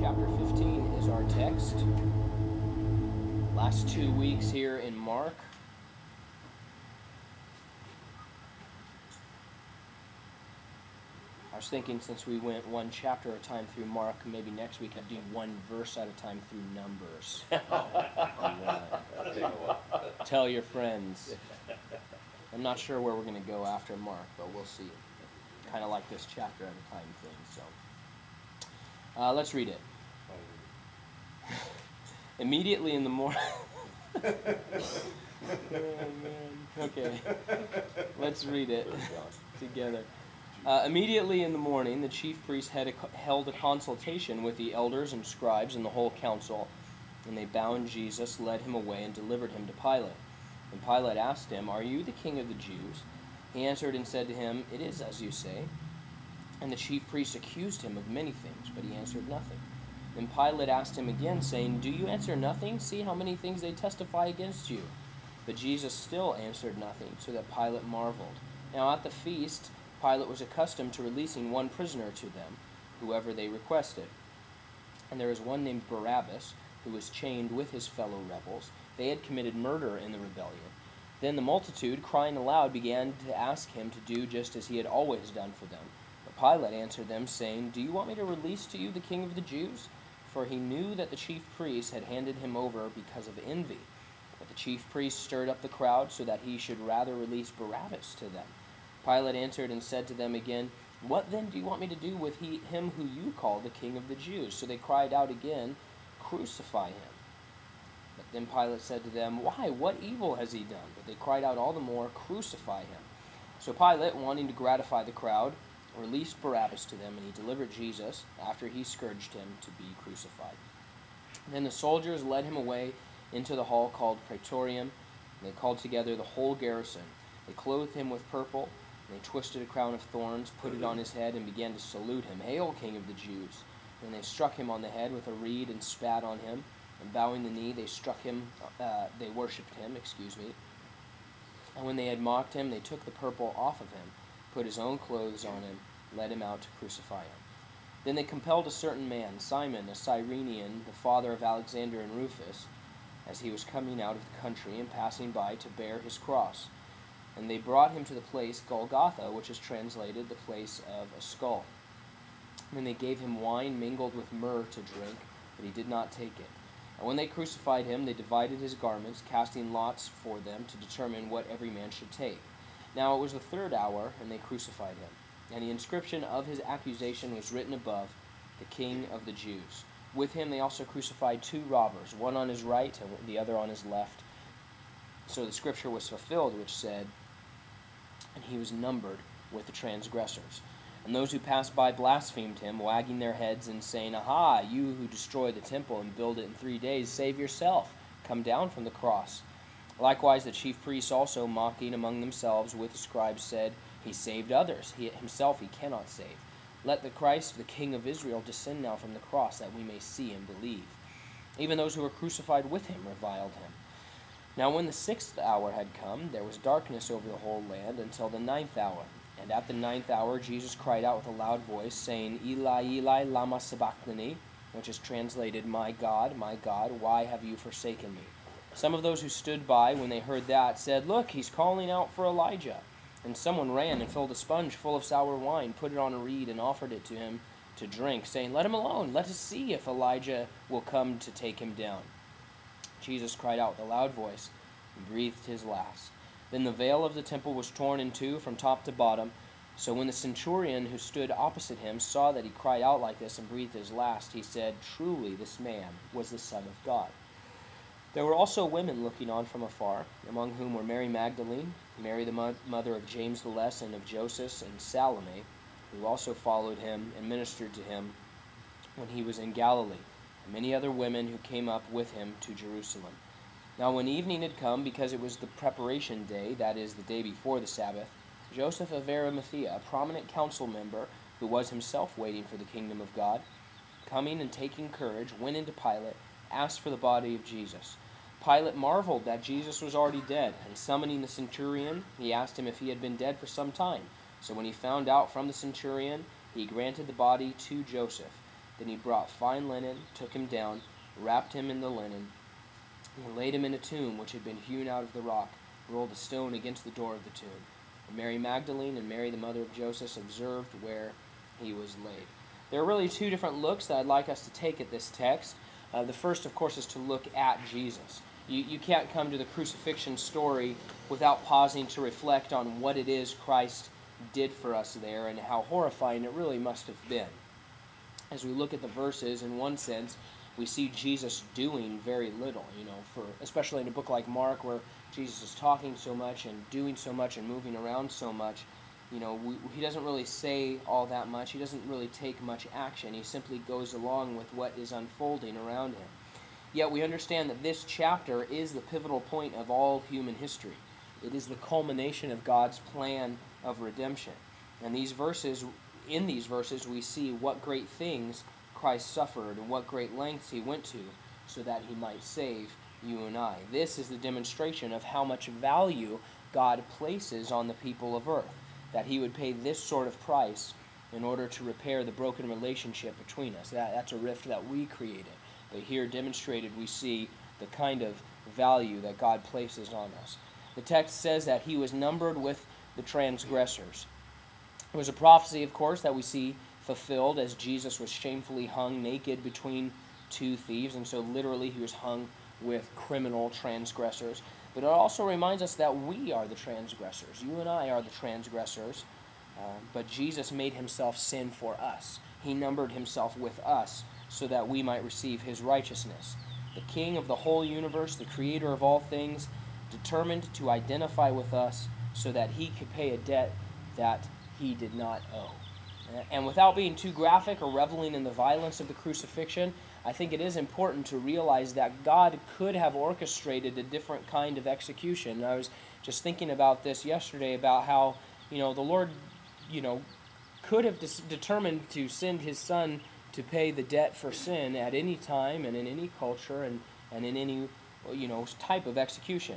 chapter 15 is our text. Last two weeks here in Mark. I was thinking since we went one chapter at a time through Mark, maybe next week I'd do one verse at a time through Numbers. tell your friends. I'm not sure where we're going to go after Mark, but we'll see. Kind of like this chapter at a time thing. So uh, let's read it. Immediately in the morning. oh, okay, let's read it together. Uh, immediately in the morning, the chief priests had a, held a consultation with the elders and scribes and the whole council, and they bound Jesus, led him away, and delivered him to Pilate. And Pilate asked him, Are you the king of the Jews? He answered and said to him, It is as you say. And the chief priests accused him of many things, but he answered nothing. Then Pilate asked him again, saying, Do you answer nothing? See how many things they testify against you. But Jesus still answered nothing, so that Pilate marveled. Now at the feast, Pilate was accustomed to releasing one prisoner to them, whoever they requested. And there was one named Barabbas, who was chained with his fellow rebels. They had committed murder in the rebellion. Then the multitude, crying aloud, began to ask him to do just as he had always done for them. But Pilate answered them, saying, Do you want me to release to you the king of the Jews? For he knew that the chief priests had handed him over because of envy. But the chief priests stirred up the crowd so that he should rather release Barabbas to them. Pilate answered and said to them again, What then do you want me to do with he, him who you call the king of the Jews? So they cried out again, Crucify him. But then Pilate said to them, Why? What evil has he done? But they cried out all the more, Crucify him. So Pilate, wanting to gratify the crowd, released Barabbas to them, and he delivered Jesus, after he scourged him, to be crucified. Then the soldiers led him away into the hall called Praetorium, and they called together the whole garrison. They clothed him with purple and they twisted a crown of thorns, put it on his head, and began to salute him. Hail, King of the Jews! And they struck him on the head with a reed and spat on him. And bowing the knee, they struck him, uh, they worshipped him, excuse me. And when they had mocked him, they took the purple off of him, put his own clothes on him, led him out to crucify him. Then they compelled a certain man, Simon, a Cyrenian, the father of Alexander and Rufus, as he was coming out of the country and passing by, to bear his cross. And they brought him to the place Golgotha, which is translated the place of a skull. And they gave him wine mingled with myrrh to drink, but he did not take it. And when they crucified him, they divided his garments, casting lots for them to determine what every man should take. Now it was the third hour, and they crucified him. And the inscription of his accusation was written above, The King of the Jews. With him they also crucified two robbers, one on his right and the other on his left. So the scripture was fulfilled, which said, and he was numbered with the transgressors. And those who passed by blasphemed him, wagging their heads and saying, Aha, you who destroy the temple and build it in three days, save yourself. Come down from the cross. Likewise, the chief priests also, mocking among themselves with the scribes, said, He saved others. He himself he cannot save. Let the Christ, the King of Israel, descend now from the cross, that we may see and believe. Even those who were crucified with him reviled him. Now, when the sixth hour had come, there was darkness over the whole land until the ninth hour. And at the ninth hour, Jesus cried out with a loud voice, saying, Eli, Eli, lama sabachthani, which is translated, My God, my God, why have you forsaken me? Some of those who stood by, when they heard that, said, Look, he's calling out for Elijah. And someone ran and filled a sponge full of sour wine, put it on a reed, and offered it to him to drink, saying, Let him alone, let us see if Elijah will come to take him down. Jesus cried out with a loud voice and breathed his last. Then the veil of the temple was torn in two from top to bottom. So when the centurion who stood opposite him saw that he cried out like this and breathed his last, he said, Truly, this man was the Son of God. There were also women looking on from afar, among whom were Mary Magdalene, Mary the mother of James the Less and of Joseph, and Salome, who also followed him and ministered to him when he was in Galilee and many other women who came up with him to Jerusalem. Now, when evening had come, because it was the preparation day, that is, the day before the Sabbath, Joseph of Arimathea, a prominent council member who was himself waiting for the kingdom of God, coming and taking courage, went into Pilate, asked for the body of Jesus. Pilate marveled that Jesus was already dead, and summoning the centurion, he asked him if he had been dead for some time. So when he found out from the centurion, he granted the body to Joseph. Then he brought fine linen, took him down, wrapped him in the linen, and laid him in a tomb which had been hewn out of the rock, rolled a stone against the door of the tomb. And Mary Magdalene and Mary, the mother of Joseph, observed where he was laid. There are really two different looks that I'd like us to take at this text. Uh, the first, of course, is to look at Jesus. You, you can't come to the crucifixion story without pausing to reflect on what it is Christ did for us there and how horrifying it really must have been as we look at the verses, in one sense, we see Jesus doing very little. You know, for especially in a book like Mark, where Jesus is talking so much and doing so much and moving around so much. You know, we, he doesn't really say all that much. He doesn't really take much action. He simply goes along with what is unfolding around him. Yet we understand that this chapter is the pivotal point of all human history. It is the culmination of God's plan of redemption. And these verses in these verses, we see what great things Christ suffered and what great lengths he went to so that he might save you and I. This is the demonstration of how much value God places on the people of earth, that he would pay this sort of price in order to repair the broken relationship between us. That, that's a rift that we created. But here demonstrated, we see the kind of value that God places on us. The text says that he was numbered with the transgressors. It was a prophecy, of course, that we see fulfilled as Jesus was shamefully hung naked between two thieves, and so literally he was hung with criminal transgressors. But it also reminds us that we are the transgressors. You and I are the transgressors, uh, but Jesus made himself sin for us. He numbered himself with us so that we might receive his righteousness. The King of the whole universe, the Creator of all things, determined to identify with us so that he could pay a debt that he did not owe. And without being too graphic or reveling in the violence of the crucifixion, I think it is important to realize that God could have orchestrated a different kind of execution. I was just thinking about this yesterday about how, you know, the Lord, you know, could have dis- determined to send his son to pay the debt for sin at any time and in any culture and, and in any, you know, type of execution.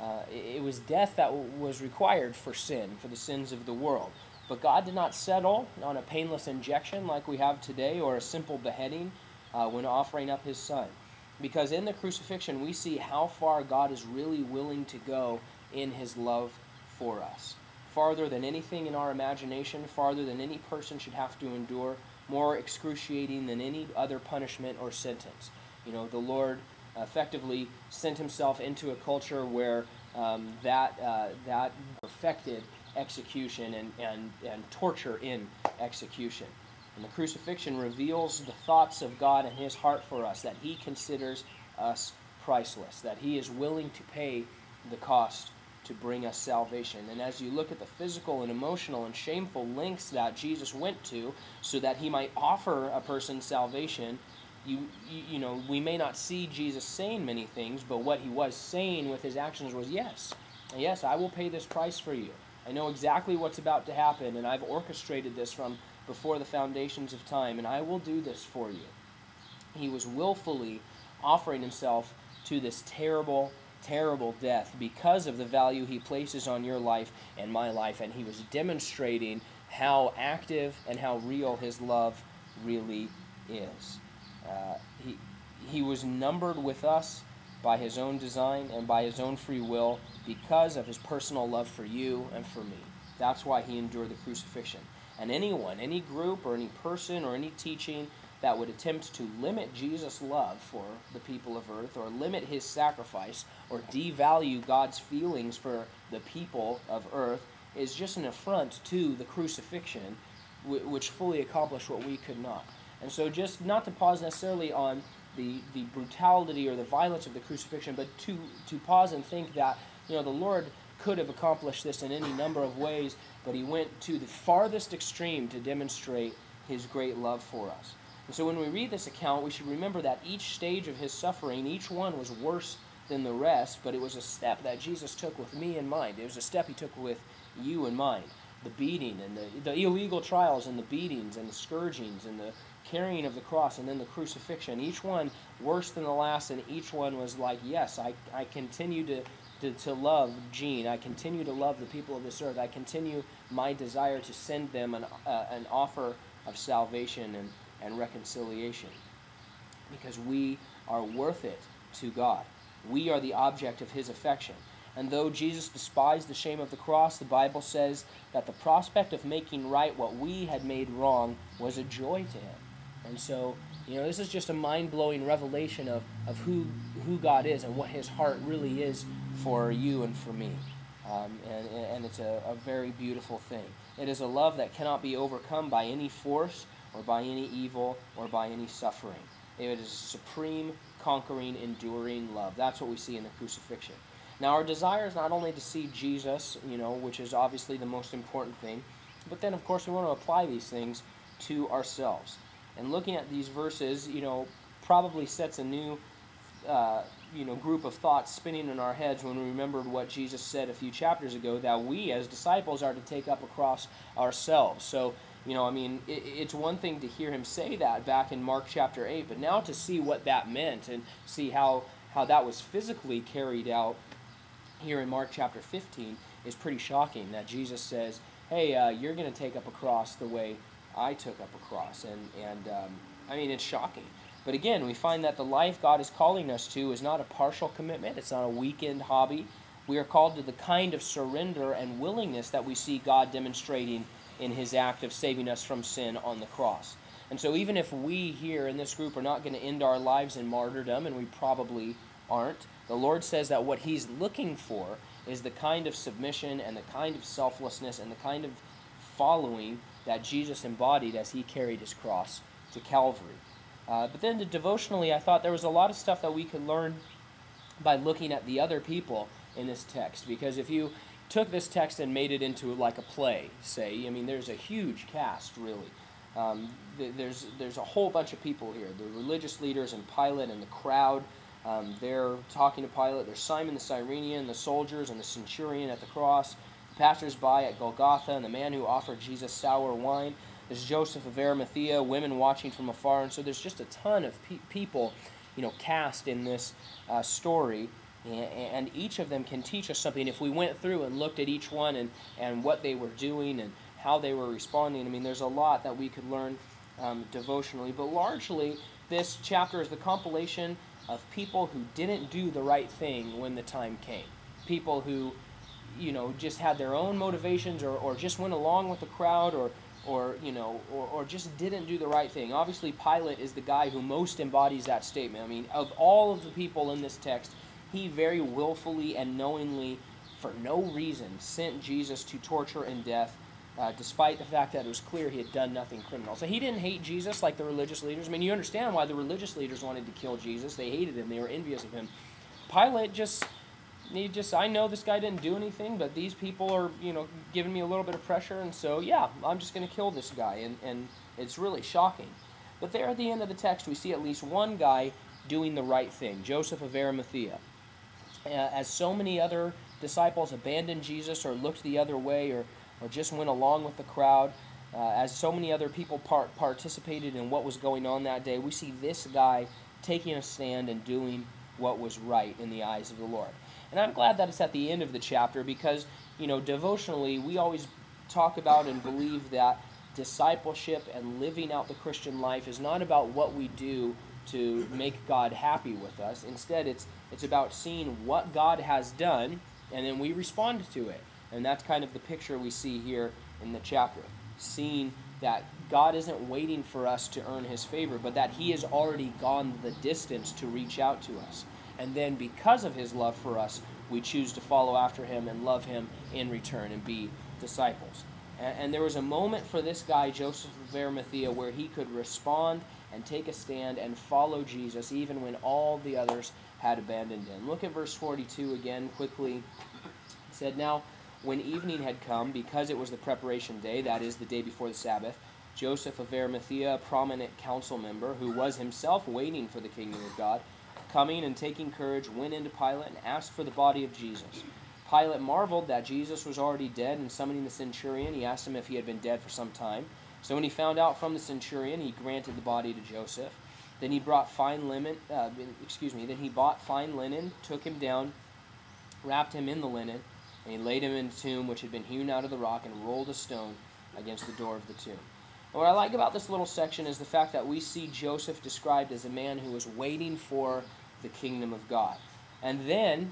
Uh, it was death that w- was required for sin, for the sins of the world. But God did not settle on a painless injection like we have today or a simple beheading uh, when offering up his son. Because in the crucifixion, we see how far God is really willing to go in his love for us. Farther than anything in our imagination, farther than any person should have to endure, more excruciating than any other punishment or sentence. You know, the Lord effectively sent himself into a culture where um, that, uh, that perfected execution and, and, and torture in execution. And the crucifixion reveals the thoughts of God and his heart for us, that he considers us priceless, that he is willing to pay the cost to bring us salvation. And as you look at the physical and emotional and shameful lengths that Jesus went to so that he might offer a person salvation, you, you, you know, we may not see Jesus saying many things, but what he was saying with his actions was, yes, yes, I will pay this price for you. I know exactly what's about to happen, and I've orchestrated this from before the foundations of time, and I will do this for you. He was willfully offering himself to this terrible, terrible death because of the value he places on your life and my life, and he was demonstrating how active and how real his love really is. Uh, he, he was numbered with us by his own design and by his own free will because of his personal love for you and for me. That's why he endured the crucifixion. And anyone, any group or any person or any teaching that would attempt to limit Jesus' love for the people of earth or limit his sacrifice or devalue God's feelings for the people of earth is just an affront to the crucifixion, which fully accomplished what we could not. And so, just not to pause necessarily on the, the brutality or the violence of the crucifixion, but to, to pause and think that, you know, the Lord could have accomplished this in any number of ways, but he went to the farthest extreme to demonstrate his great love for us. And so when we read this account, we should remember that each stage of his suffering, each one was worse than the rest, but it was a step that Jesus took with me in mind. It was a step he took with you in mind. The beating and the, the illegal trials and the beatings and the scourgings and the carrying of the cross, and then the crucifixion. Each one worse than the last, and each one was like, yes, I, I continue to, to, to love Gene. I continue to love the people of this earth. I continue my desire to send them an, uh, an offer of salvation and, and reconciliation. Because we are worth it to God. We are the object of his affection. And though Jesus despised the shame of the cross, the Bible says that the prospect of making right what we had made wrong was a joy to him. And so, you know, this is just a mind blowing revelation of, of who, who God is and what his heart really is for you and for me. Um, and, and it's a, a very beautiful thing. It is a love that cannot be overcome by any force or by any evil or by any suffering. It is a supreme, conquering, enduring love. That's what we see in the crucifixion. Now, our desire is not only to see Jesus, you know, which is obviously the most important thing, but then, of course, we want to apply these things to ourselves. And looking at these verses, you know, probably sets a new, uh, you know, group of thoughts spinning in our heads when we remembered what Jesus said a few chapters ago that we as disciples are to take up across ourselves. So, you know, I mean, it, it's one thing to hear him say that back in Mark chapter 8, but now to see what that meant and see how, how that was physically carried out here in Mark chapter 15 is pretty shocking that Jesus says, hey, uh, you're going to take up a cross the way I took up a cross. And, and um, I mean, it's shocking. But again, we find that the life God is calling us to is not a partial commitment, it's not a weekend hobby. We are called to the kind of surrender and willingness that we see God demonstrating in his act of saving us from sin on the cross. And so, even if we here in this group are not going to end our lives in martyrdom, and we probably aren't, the Lord says that what He's looking for is the kind of submission and the kind of selflessness and the kind of following that Jesus embodied as He carried His cross to Calvary. Uh, but then, the devotionally, I thought there was a lot of stuff that we could learn by looking at the other people in this text. Because if you took this text and made it into like a play, say, I mean, there's a huge cast, really. Um, there's, there's a whole bunch of people here the religious leaders and Pilate and the crowd. Um, they're talking to Pilate. There's Simon the Cyrenian, the soldiers, and the centurion at the cross, the passers-by at Golgotha, and the man who offered Jesus sour wine. There's Joseph of Arimathea, women watching from afar, and so there's just a ton of pe- people, you know, cast in this uh, story, and, and each of them can teach us something. If we went through and looked at each one and, and what they were doing and how they were responding, I mean, there's a lot that we could learn um, devotionally, but largely this chapter is the compilation of people who didn't do the right thing when the time came. People who, you know, just had their own motivations or, or just went along with the crowd or, or you know, or, or just didn't do the right thing. Obviously, Pilate is the guy who most embodies that statement. I mean, of all of the people in this text, he very willfully and knowingly, for no reason, sent Jesus to torture and death uh, despite the fact that it was clear he had done nothing criminal. So he didn't hate Jesus like the religious leaders. I mean, you understand why the religious leaders wanted to kill Jesus. They hated him, they were envious of him. Pilate just. He just, I know this guy didn't do anything, but these people are, you know, giving me a little bit of pressure, and so, yeah, I'm just going to kill this guy. And, and it's really shocking. But there at the end of the text, we see at least one guy doing the right thing Joseph of Arimathea. Uh, as so many other disciples abandoned Jesus or looked the other way or or just went along with the crowd. Uh, as so many other people part, participated in what was going on that day, we see this guy taking a stand and doing what was right in the eyes of the Lord. And I'm glad that it's at the end of the chapter because, you know, devotionally, we always talk about and believe that discipleship and living out the Christian life is not about what we do to make God happy with us. Instead, it's it's about seeing what God has done and then we respond to it. And that's kind of the picture we see here in the chapter. Seeing that God isn't waiting for us to earn his favor, but that he has already gone the distance to reach out to us. And then because of his love for us, we choose to follow after him and love him in return and be disciples. And, and there was a moment for this guy, Joseph of Arimathea, where he could respond and take a stand and follow Jesus even when all the others had abandoned him. Look at verse 42 again quickly. He said, Now, when evening had come, because it was the preparation day, that is, the day before the Sabbath, Joseph of Arimathea, a prominent council member, who was himself waiting for the kingdom of God, coming and taking courage, went into Pilate and asked for the body of Jesus. Pilate marveled that Jesus was already dead, and summoning the centurion, he asked him if he had been dead for some time. So when he found out from the centurion, he granted the body to Joseph. Then he brought fine linen, uh, excuse me, then he bought fine linen, took him down, wrapped him in the linen, and he laid him in a tomb which had been hewn out of the rock and rolled a stone against the door of the tomb. What I like about this little section is the fact that we see Joseph described as a man who was waiting for the kingdom of God. And then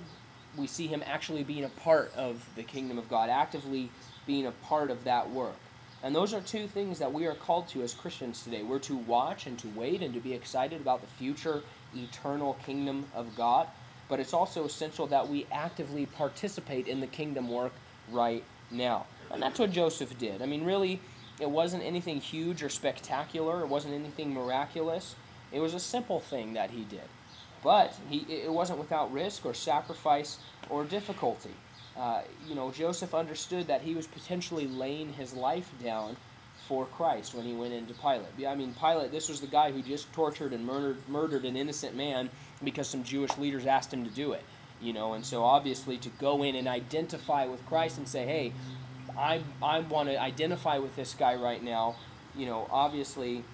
we see him actually being a part of the kingdom of God, actively being a part of that work. And those are two things that we are called to as Christians today. We're to watch and to wait and to be excited about the future eternal kingdom of God. But it's also essential that we actively participate in the kingdom work right now. And that's what Joseph did. I mean, really, it wasn't anything huge or spectacular, it wasn't anything miraculous. It was a simple thing that he did. But he, it wasn't without risk or sacrifice or difficulty. Uh, you know, Joseph understood that he was potentially laying his life down for Christ when he went into Pilate. I mean, Pilate, this was the guy who just tortured and murdered, murdered an innocent man because some Jewish leaders asked him to do it. You know, and so obviously to go in and identify with Christ and say, hey, I, I want to identify with this guy right now, you know, obviously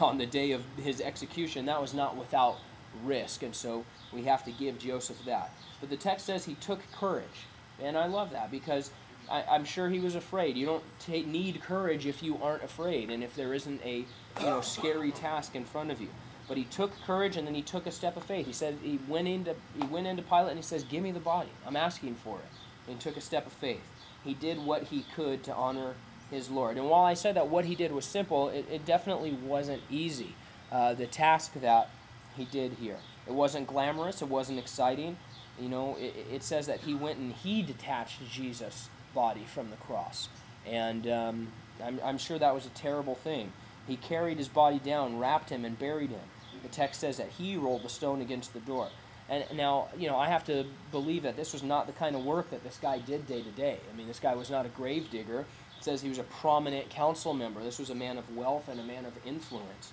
on the day of his execution, that was not without risk. And so we have to give Joseph that. But the text says he took courage. And I love that because I, am sure he was afraid. You don't need courage if you aren't afraid and if there isn't a you know, scary task in front of you. But he took courage and then he took a step of faith. He said he went into he went into Pilate and he says, "Give me the body. I'm asking for it." And he took a step of faith. He did what he could to honor his Lord. And while I said that what he did was simple, it, it definitely wasn't easy. Uh, the task that he did here. It wasn't glamorous. It wasn't exciting. You know, it, it says that he went and he detached Jesus' body from the cross. And um, I'm, I'm sure that was a terrible thing. He carried his body down, wrapped him, and buried him. The text says that he rolled the stone against the door. And now, you know, I have to believe that this was not the kind of work that this guy did day to day. I mean, this guy was not a grave digger. It says he was a prominent council member. This was a man of wealth and a man of influence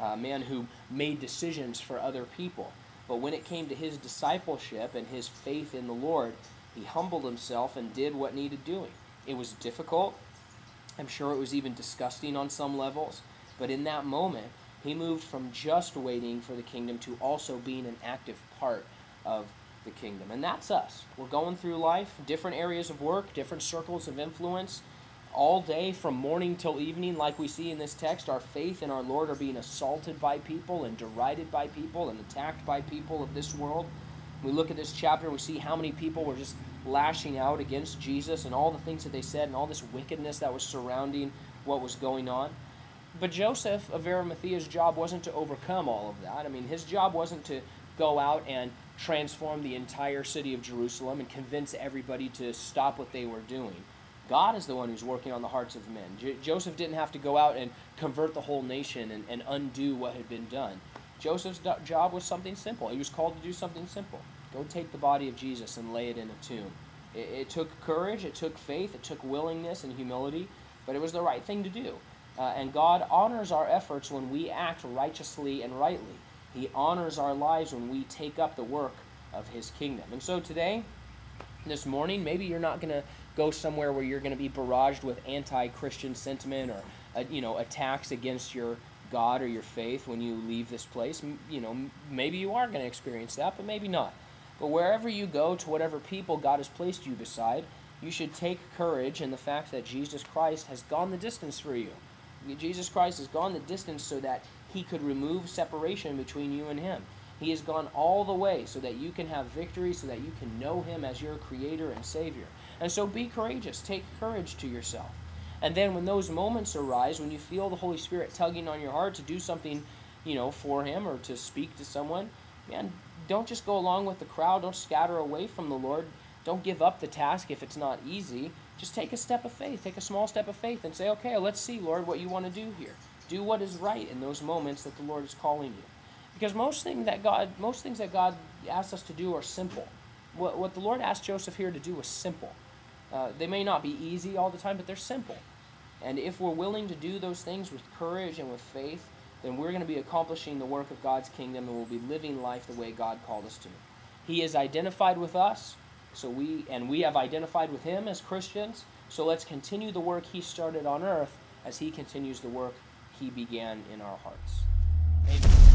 a man who made decisions for other people. But when it came to his discipleship and his faith in the Lord, he humbled himself and did what needed doing. It was difficult. I'm sure it was even disgusting on some levels. But in that moment, he moved from just waiting for the kingdom to also being an active part of the kingdom. And that's us. We're going through life, different areas of work, different circles of influence all day from morning till evening, like we see in this text, our faith in our Lord are being assaulted by people and derided by people and attacked by people of this world. We look at this chapter, we see how many people were just lashing out against Jesus and all the things that they said and all this wickedness that was surrounding what was going on. But Joseph of Arimathea's job wasn't to overcome all of that. I mean, his job wasn't to go out and transform the entire city of Jerusalem and convince everybody to stop what they were doing. God is the one who's working on the hearts of men. J- Joseph didn't have to go out and convert the whole nation and, and undo what had been done. Joseph's do- job was something simple. He was called to do something simple go take the body of Jesus and lay it in a tomb. It, it took courage, it took faith, it took willingness and humility, but it was the right thing to do. Uh, and God honors our efforts when we act righteously and rightly. He honors our lives when we take up the work of His kingdom. And so today, this morning, maybe you're not going to go somewhere where you're going to be barraged with anti-Christian sentiment or uh, you know attacks against your God or your faith when you leave this place. You know, maybe you are going to experience that, but maybe not. But wherever you go, to whatever people God has placed you beside, you should take courage in the fact that Jesus Christ has gone the distance for you. Jesus Christ has gone the distance so that he could remove separation between you and him. He has gone all the way so that you can have victory, so that you can know him as your creator and savior. And so be courageous. Take courage to yourself. And then when those moments arise, when you feel the Holy Spirit tugging on your heart to do something, you know, for him or to speak to someone, man, don't just go along with the crowd. Don't scatter away from the Lord. Don't give up the task if it's not easy. Just take a step of faith. Take a small step of faith and say, okay, let's see, Lord, what you want to do here. Do what is right in those moments that the Lord is calling you. Because most things that God, most things that God asks us to do are simple. What, what the Lord asked Joseph here to do was simple. Uh, they may not be easy all the time, but they're simple. And if we're willing to do those things with courage and with faith, then we're going to be accomplishing the work of God's kingdom and we'll be living life the way God called us to. He is identified with us, so we and we have identified with him as Christians. So let's continue the work he started on earth as he continues the work he began in our hearts. Amen.